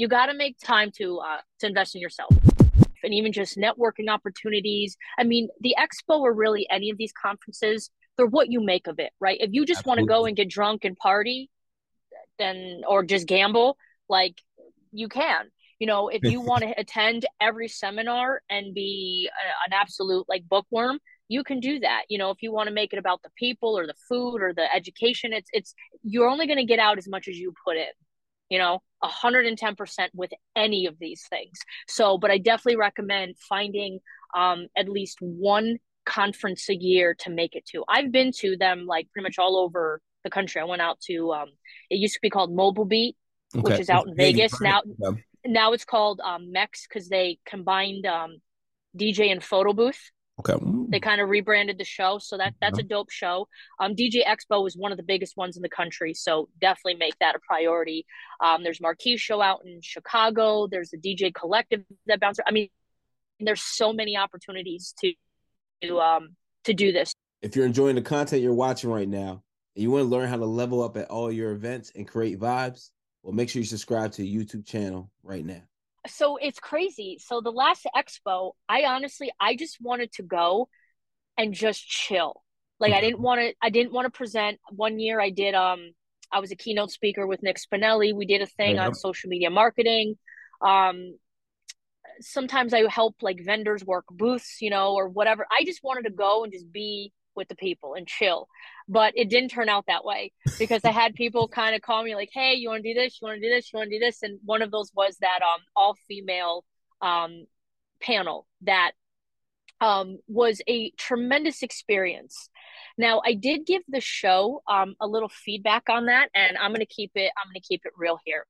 You got to make time to uh, to invest in yourself. And even just networking opportunities. I mean, the expo or really any of these conferences, they're what you make of it, right? If you just want to go and get drunk and party, then or just gamble, like you can you know if you want to attend every seminar and be a, an absolute like bookworm you can do that you know if you want to make it about the people or the food or the education it's it's you're only going to get out as much as you put in you know 110% with any of these things. So but i definitely recommend finding um, at least one conference a year to make it to. I've been to them like pretty much all over the country. I went out to um, it used to be called mobile beat okay. which is out in vegas. now yeah now it's called um, Mex because they combined um, DJ and photo booth. Okay. They kind of rebranded the show, so that that's a dope show. Um, DJ Expo is one of the biggest ones in the country, so definitely make that a priority. Um, there's Marquee Show out in Chicago. There's the DJ Collective that bounces. I mean, there's so many opportunities to to um to do this. If you're enjoying the content you're watching right now, and you want to learn how to level up at all your events and create vibes, well, make sure you subscribe to the YouTube channel right now. So it's crazy. So the last expo, I honestly, I just wanted to go and just chill. Like I didn't want to, I didn't want to present. One year I did, um, I was a keynote speaker with Nick Spinelli. We did a thing on social media marketing. Um, sometimes I help like vendors work booths, you know, or whatever. I just wanted to go and just be with the people and chill. But it didn't turn out that way because I had people kind of call me like, "Hey, you want to do this? You want to do this? You want to do this?" And one of those was that um all female um panel that um was a tremendous experience. Now, I did give the show um a little feedback on that and I'm going to keep it I'm going to keep it real here.